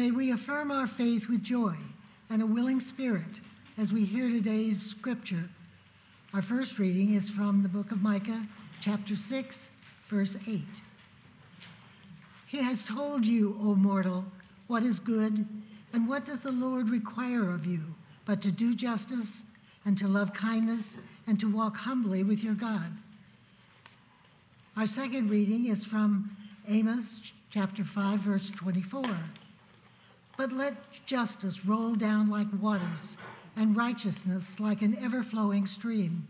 May we affirm our faith with joy and a willing spirit as we hear today's scripture. Our first reading is from the book of Micah, chapter 6, verse 8. He has told you, O mortal, what is good, and what does the Lord require of you, but to do justice, and to love kindness, and to walk humbly with your God. Our second reading is from Amos chapter 5, verse 24. But let justice roll down like waters, and righteousness like an ever flowing stream.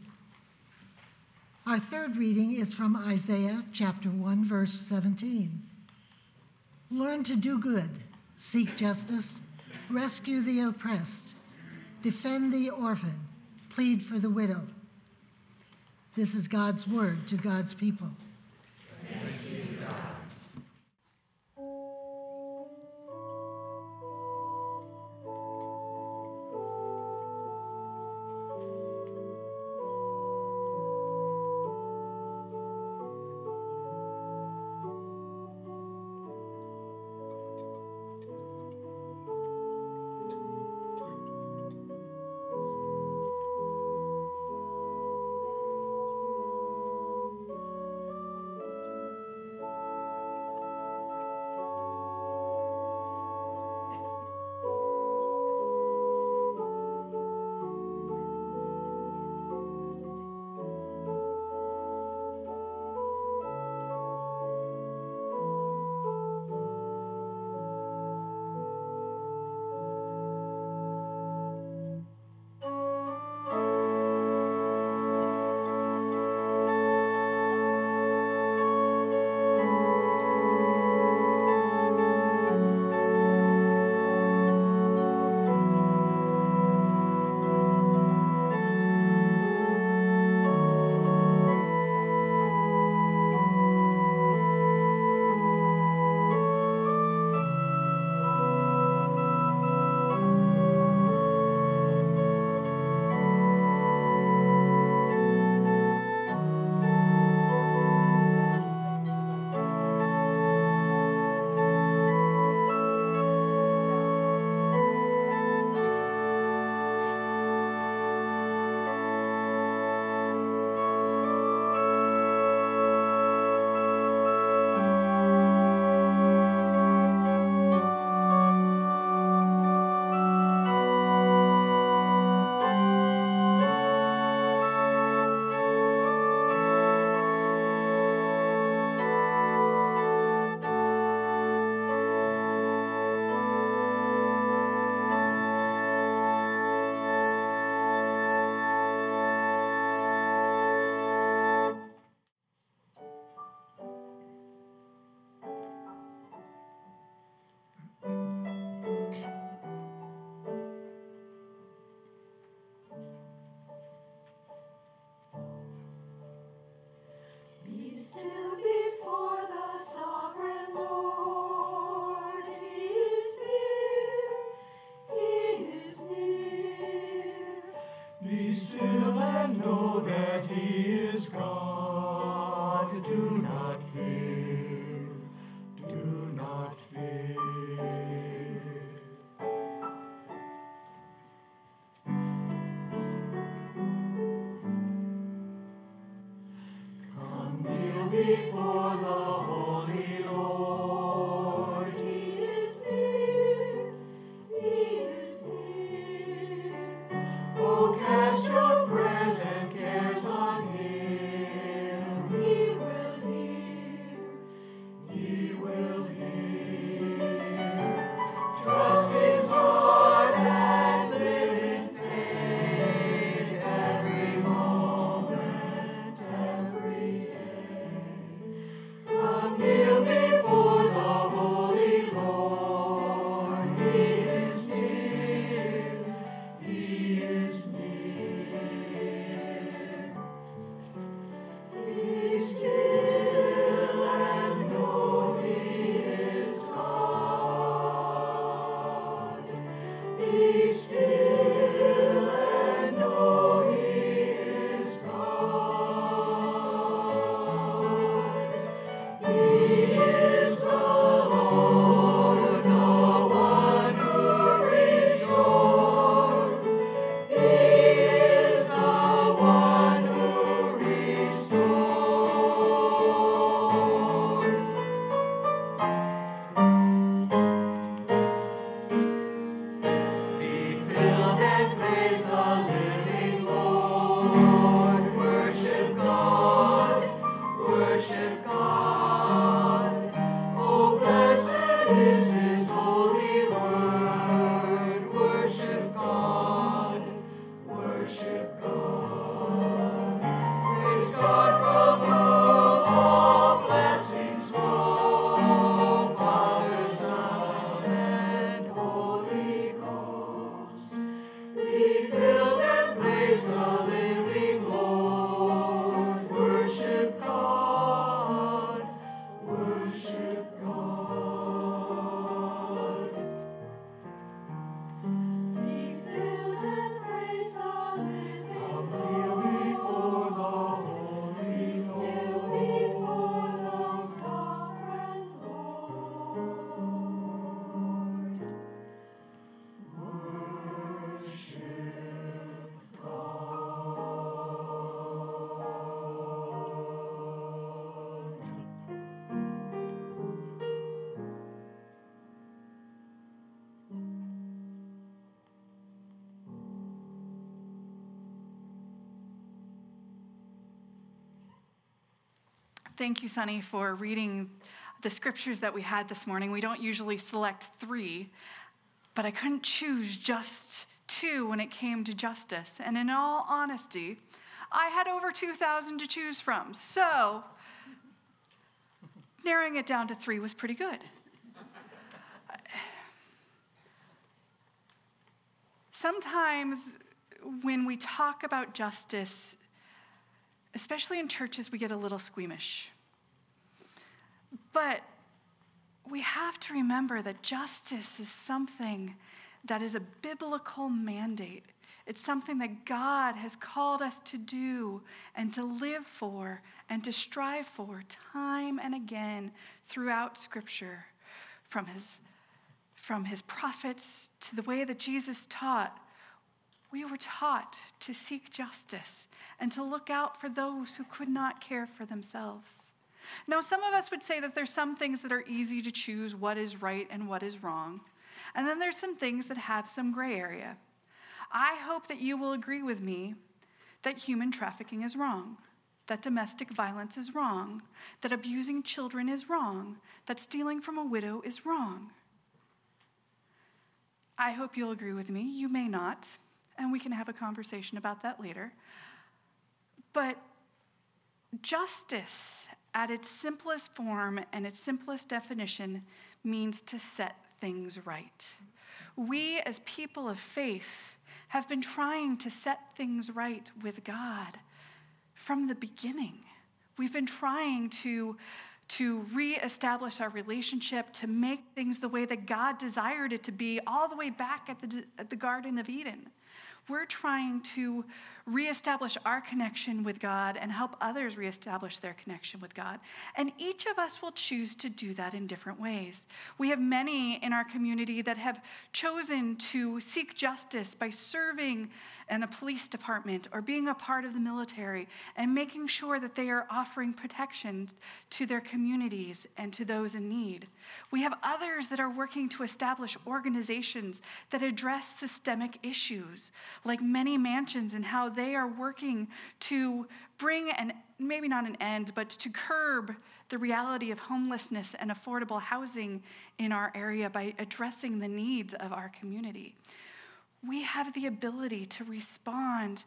Our third reading is from Isaiah chapter 1, verse 17. Learn to do good, seek justice, rescue the oppressed, defend the orphan, plead for the widow. This is God's word to God's people. the Holy Lord. Thank you, Sunny, for reading the scriptures that we had this morning. We don't usually select three, but I couldn't choose just two when it came to justice. And in all honesty, I had over 2,000 to choose from. So narrowing it down to three was pretty good. Sometimes when we talk about justice, especially in churches, we get a little squeamish. But we have to remember that justice is something that is a biblical mandate. It's something that God has called us to do and to live for and to strive for time and again throughout Scripture, from his, from his prophets to the way that Jesus taught. We were taught to seek justice and to look out for those who could not care for themselves. Now, some of us would say that there's some things that are easy to choose what is right and what is wrong, and then there's some things that have some gray area. I hope that you will agree with me that human trafficking is wrong, that domestic violence is wrong, that abusing children is wrong, that stealing from a widow is wrong. I hope you'll agree with me. You may not, and we can have a conversation about that later. But justice, at its simplest form and its simplest definition, means to set things right. We, as people of faith, have been trying to set things right with God from the beginning. We've been trying to, to reestablish our relationship, to make things the way that God desired it to be, all the way back at the, at the Garden of Eden. We're trying to reestablish our connection with God and help others reestablish their connection with God. And each of us will choose to do that in different ways. We have many in our community that have chosen to seek justice by serving in a police department or being a part of the military and making sure that they are offering protection to their communities and to those in need. We have others that are working to establish organizations that address systemic issues, like many mansions and how they are working to bring an maybe not an end, but to curb the reality of homelessness and affordable housing in our area by addressing the needs of our community we have the ability to respond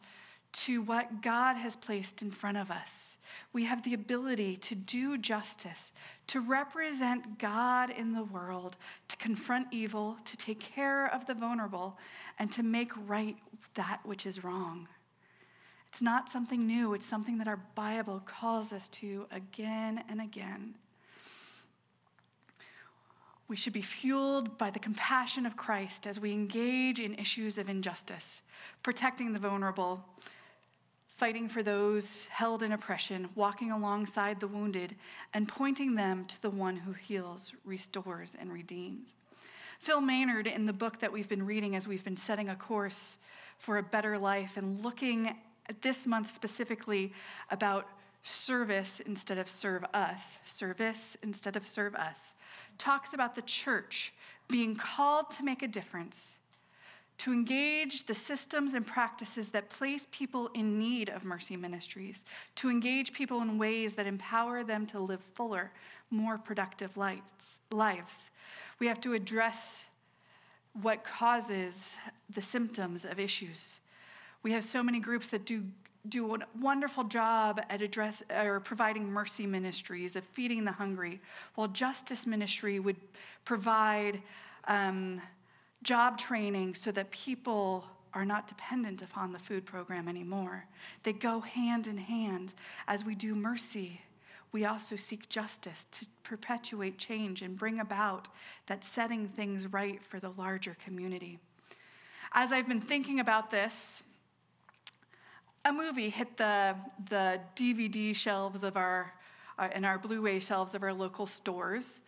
to what God has placed in front of us. We have the ability to do justice, to represent God in the world, to confront evil, to take care of the vulnerable, and to make right that which is wrong. It's not something new, it's something that our Bible calls us to again and again. We should be fueled by the compassion of Christ as we engage in issues of injustice, protecting the vulnerable, fighting for those held in oppression, walking alongside the wounded, and pointing them to the one who heals, restores, and redeems. Phil Maynard, in the book that we've been reading as we've been setting a course for a better life and looking this month specifically about service instead of serve us, service instead of serve us, talks about the church being called to make a difference, to engage the systems and practices that place people in need of mercy ministries, to engage people in ways that empower them to live fuller, more productive lives. We have to address what causes the symptoms of issues. We have so many groups that do do a wonderful job at address or providing mercy ministries of feeding the hungry, while justice ministry would provide um, job training so that people are not dependent upon the food program anymore. They go hand in hand. As we do mercy, we also seek justice to perpetuate change and bring about that setting things right for the larger community. As I've been thinking about this, a movie hit the, the DVD shelves of our, uh, and our Blu-ray shelves of our local stores.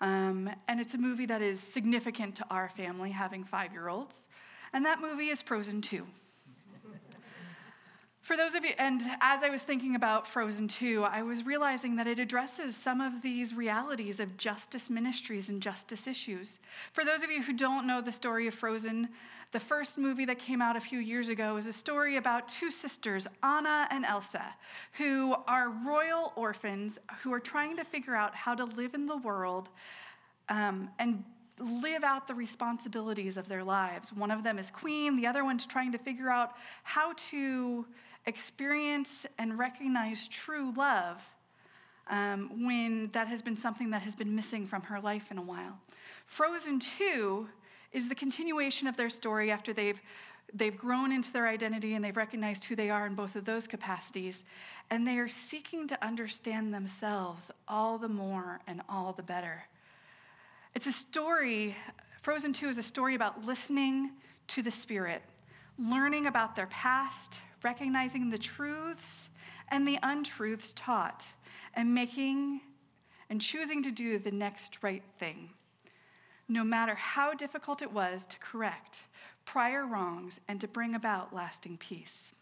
Um, and it's a movie that is significant to our family, having five-year-olds. And that movie is Frozen 2. For those of you, and as I was thinking about Frozen 2, I was realizing that it addresses some of these realities of justice ministries and justice issues. For those of you who don't know the story of Frozen, the first movie that came out a few years ago is a story about two sisters, Anna and Elsa, who are royal orphans who are trying to figure out how to live in the world um, and live out the responsibilities of their lives. One of them is queen, the other one's trying to figure out how to experience and recognize true love um, when that has been something that has been missing from her life in a while. Frozen 2 is the continuation of their story after they've they've grown into their identity and they've recognized who they are in both of those capacities and they are seeking to understand themselves all the more and all the better it's a story frozen 2 is a story about listening to the spirit learning about their past recognizing the truths and the untruths taught and making and choosing to do the next right thing no matter how difficult it was to correct prior wrongs and to bring about lasting peace.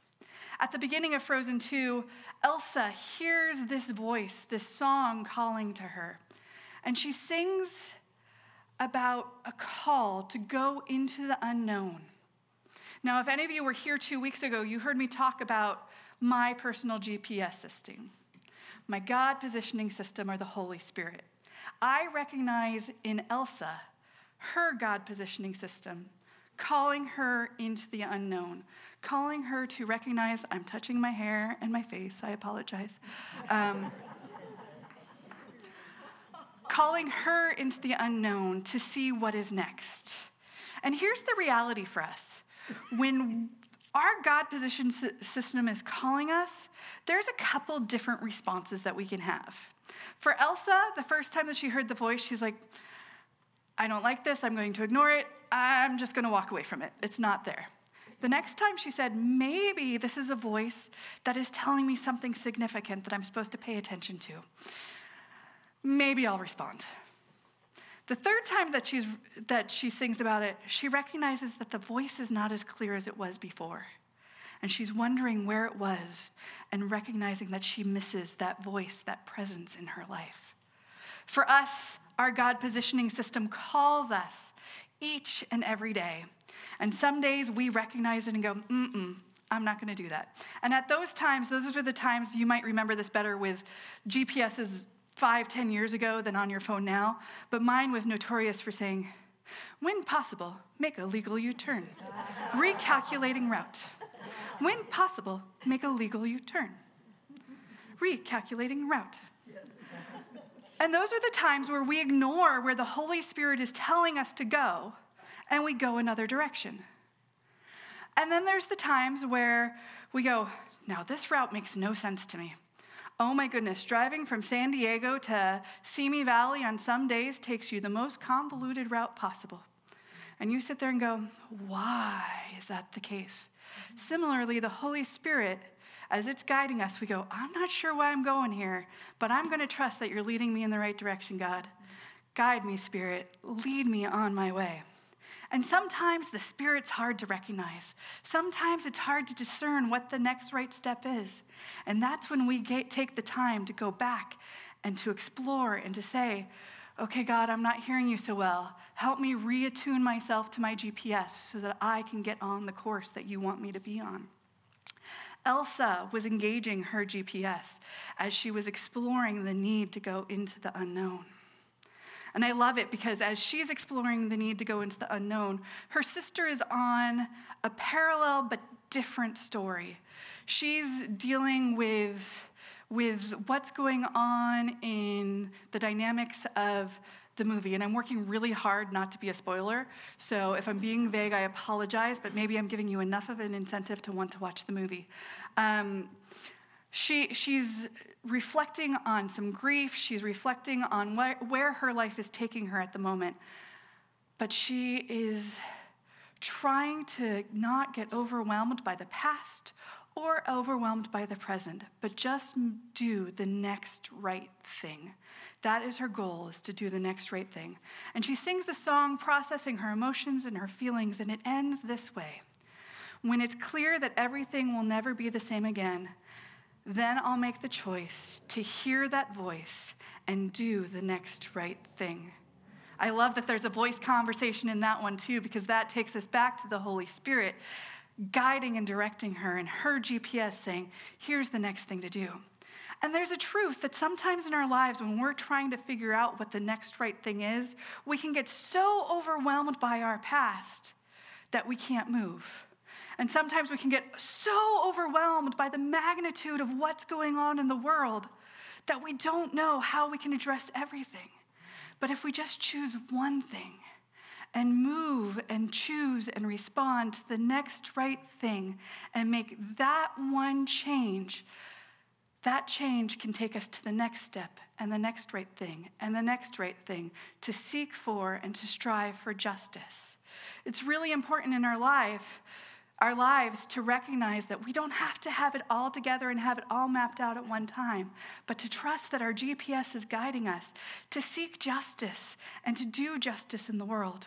At the beginning of Frozen 2, Elsa hears this voice, this song calling to her, and she sings about a call to go into the unknown. Now, if any of you were here two weeks ago, you heard me talk about my personal GPS system, my God positioning system, or the Holy Spirit. I recognize in Elsa her God positioning system, calling her into the unknown, calling her to recognize I'm touching my hair and my face, I apologize. Um, calling her into the unknown to see what is next. And here's the reality for us when our God position system is calling us, there's a couple different responses that we can have. For Elsa, the first time that she heard the voice, she's like, I don't like this, I'm going to ignore it, I'm just going to walk away from it. It's not there. The next time she said, maybe this is a voice that is telling me something significant that I'm supposed to pay attention to. Maybe I'll respond. The third time that, she's, that she sings about it, she recognizes that the voice is not as clear as it was before. And she's wondering where it was and recognizing that she misses that voice, that presence in her life. For us, our God positioning system calls us each and every day. And some days we recognize it and go, mm mm, I'm not going to do that. And at those times, those are the times you might remember this better with GPS's five, ten years ago than on your phone now. But mine was notorious for saying, when possible, make a legal U turn. Recalculating route. When possible, make a legal U turn. Recalculating route. And those are the times where we ignore where the Holy Spirit is telling us to go and we go another direction. And then there's the times where we go, now this route makes no sense to me. Oh my goodness, driving from San Diego to Simi Valley on some days takes you the most convoluted route possible. And you sit there and go, why is that the case? Similarly, the Holy Spirit as it's guiding us, we go, I'm not sure why I'm going here, but I'm going to trust that you're leading me in the right direction, God. Guide me, Spirit. Lead me on my way. And sometimes the Spirit's hard to recognize. Sometimes it's hard to discern what the next right step is. And that's when we get, take the time to go back and to explore and to say, Okay, God, I'm not hearing you so well. Help me reattune myself to my GPS so that I can get on the course that you want me to be on. Elsa was engaging her GPS as she was exploring the need to go into the unknown. And I love it because as she's exploring the need to go into the unknown, her sister is on a parallel but different story. She's dealing with, with what's going on in the dynamics of the movie. And I'm working really hard not to be a spoiler. So if I'm being vague, I apologize, but maybe I'm giving you enough of an incentive to want to watch the movie. Um, she, she's reflecting on some grief, she's reflecting on wh- where her life is taking her at the moment. But she is trying to not get overwhelmed by the past or overwhelmed by the present, but just do the next right thing. That is her goal, is to do the next right thing. And she sings the song processing her emotions and her feelings, and it ends this way. When it's clear that everything will never be the same again, then I'll make the choice to hear that voice and do the next right thing. I love that there's a voice conversation in that one too, because that takes us back to the Holy Spirit guiding and directing her and her GPS saying, here's the next thing to do. And there's a truth that sometimes in our lives, when we're trying to figure out what the next right thing is, we can get so overwhelmed by our past that we can't move. And sometimes we can get so overwhelmed by the magnitude of what's going on in the world that we don't know how we can address everything. But if we just choose one thing and move and choose and respond to the next right thing and make that one change, that change can take us to the next step and the next right thing and the next right thing to seek for and to strive for justice. It's really important in our life our lives to recognize that we don't have to have it all together and have it all mapped out at one time, but to trust that our GPS is guiding us to seek justice and to do justice in the world.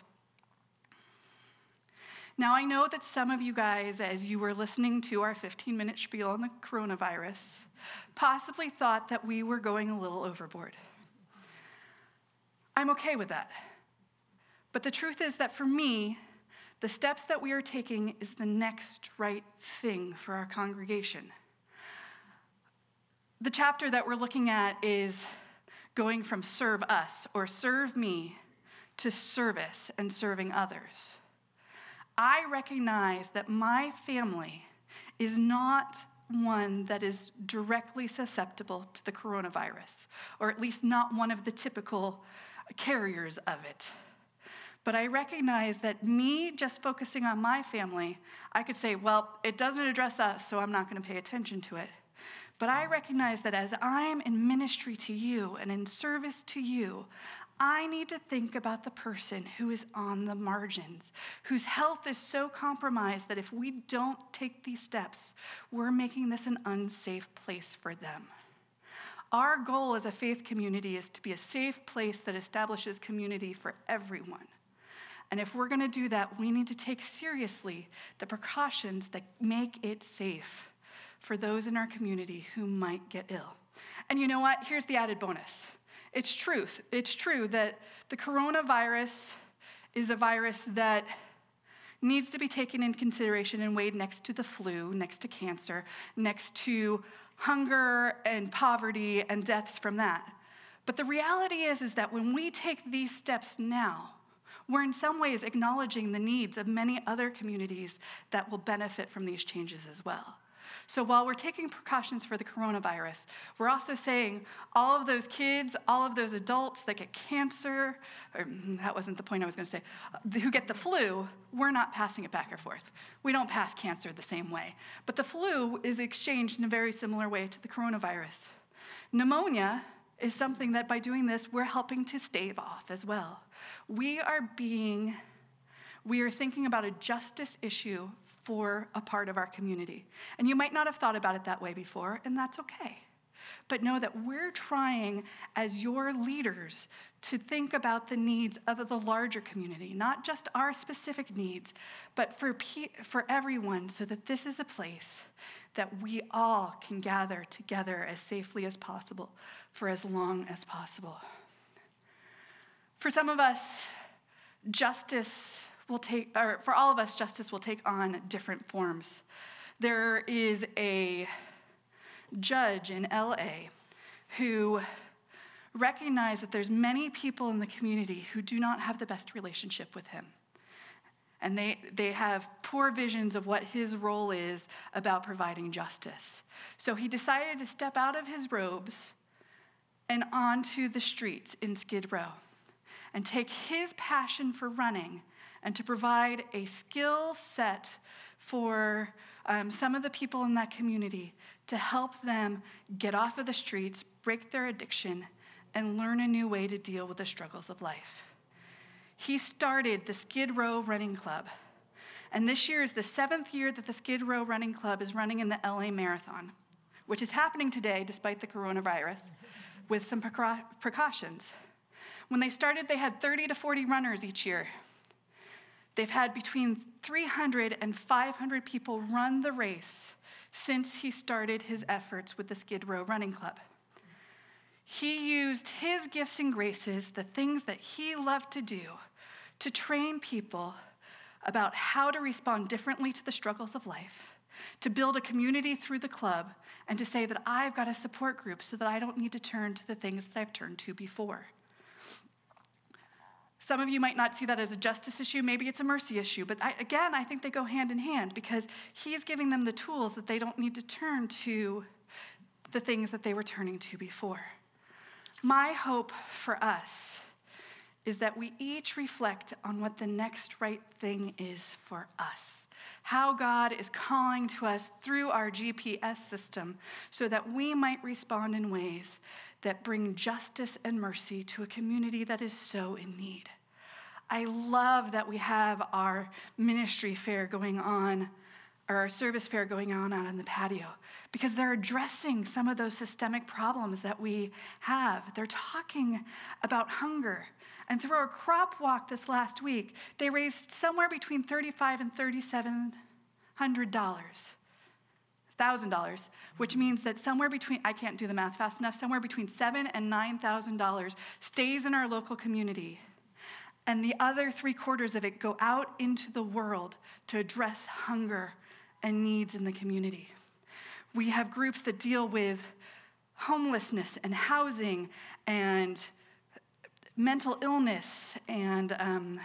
Now, I know that some of you guys, as you were listening to our 15 minute spiel on the coronavirus, possibly thought that we were going a little overboard. I'm okay with that. But the truth is that for me, the steps that we are taking is the next right thing for our congregation. The chapter that we're looking at is going from serve us or serve me to service and serving others. I recognize that my family is not one that is directly susceptible to the coronavirus, or at least not one of the typical carriers of it. But I recognize that me just focusing on my family, I could say, well, it doesn't address us, so I'm not going to pay attention to it. But I recognize that as I'm in ministry to you and in service to you, I need to think about the person who is on the margins, whose health is so compromised that if we don't take these steps, we're making this an unsafe place for them. Our goal as a faith community is to be a safe place that establishes community for everyone. And if we're going to do that, we need to take seriously the precautions that make it safe for those in our community who might get ill. And you know what? Here's the added bonus it's truth. It's true that the coronavirus is a virus that needs to be taken in consideration and weighed next to the flu, next to cancer, next to hunger and poverty and deaths from that. But the reality is, is that when we take these steps now, we're in some ways acknowledging the needs of many other communities that will benefit from these changes as well. So while we're taking precautions for the coronavirus, we're also saying all of those kids, all of those adults that get cancer, or mm, that wasn't the point I was going to say, uh, who get the flu, we're not passing it back and forth. We don't pass cancer the same way. But the flu is exchanged in a very similar way to the coronavirus. Pneumonia is something that by doing this, we're helping to stave off as well. We are being, we are thinking about a justice issue for a part of our community. And you might not have thought about it that way before, and that's okay. But know that we're trying, as your leaders, to think about the needs of the larger community, not just our specific needs, but for, pe- for everyone, so that this is a place that we all can gather together as safely as possible for as long as possible. For some of us, justice will take, or for all of us, justice will take on different forms. There is a judge in LA who recognized that there's many people in the community who do not have the best relationship with him. And they, they have poor visions of what his role is about providing justice. So he decided to step out of his robes and onto the streets in Skid Row and take his passion for running and to provide a skill set for um, some of the people in that community to help them get off of the streets, break their addiction, and learn a new way to deal with the struggles of life. He started the Skid Row Running Club. And this year is the seventh year that the Skid Row Running Club is running in the LA Marathon, which is happening today despite the coronavirus with some precautions. When they started, they had 30 to 40 runners each year. They've had between 300 and 500 people run the race since he started his efforts with the Skid Row Running Club. He used his gifts and graces, the things that he loved to do, to train people about how to respond differently to the struggles of life, to build a community through the club, and to say that I've got a support group so that I don't need to turn to the things that I've turned to before. Some of you might not see that as a justice issue, maybe it's a mercy issue, but I, again, I think they go hand in hand because he's giving them the tools that they don't need to turn to the things that they were turning to before. My hope for us is that we each reflect on what the next right thing is for us. How God is calling to us through our GPS system so that we might respond in ways that bring justice and mercy to a community that is so in need. I love that we have our ministry fair going on or our service fair going on out on the patio because they're addressing some of those systemic problems that we have. They're talking about hunger. And through our crop walk this last week, they raised somewhere between 35 and $3,700. $1,000, which means that somewhere between, I can't do the math fast enough, somewhere between seven and $9,000 stays in our local community and the other three quarters of it go out into the world to address hunger and needs in the community. We have groups that deal with homelessness and housing and mental illness and um,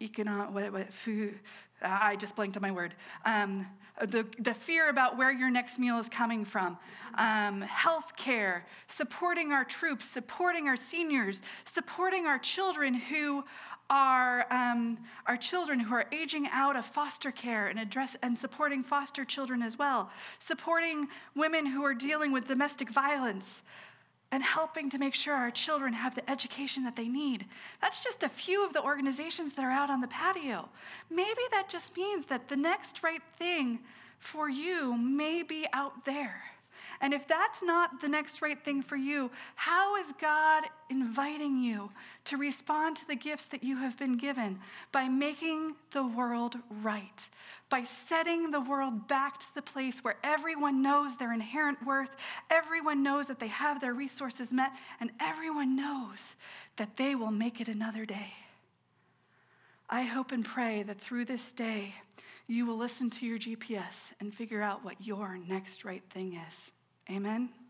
economic, what, what, food, I just blanked on my word. Um, the, the fear about where your next meal is coming from, um, health care, supporting our troops, supporting our seniors, supporting our children who are um, our children who are aging out of foster care and address and supporting foster children as well, supporting women who are dealing with domestic violence, and helping to make sure our children have the education that they need. That's just a few of the organizations that are out on the patio. Maybe that just means that the next right thing for you may be out there. And if that's not the next right thing for you, how is God inviting you to respond to the gifts that you have been given by making the world right, by setting the world back to the place where everyone knows their inherent worth, everyone knows that they have their resources met, and everyone knows that they will make it another day? I hope and pray that through this day, you will listen to your GPS and figure out what your next right thing is. Amen.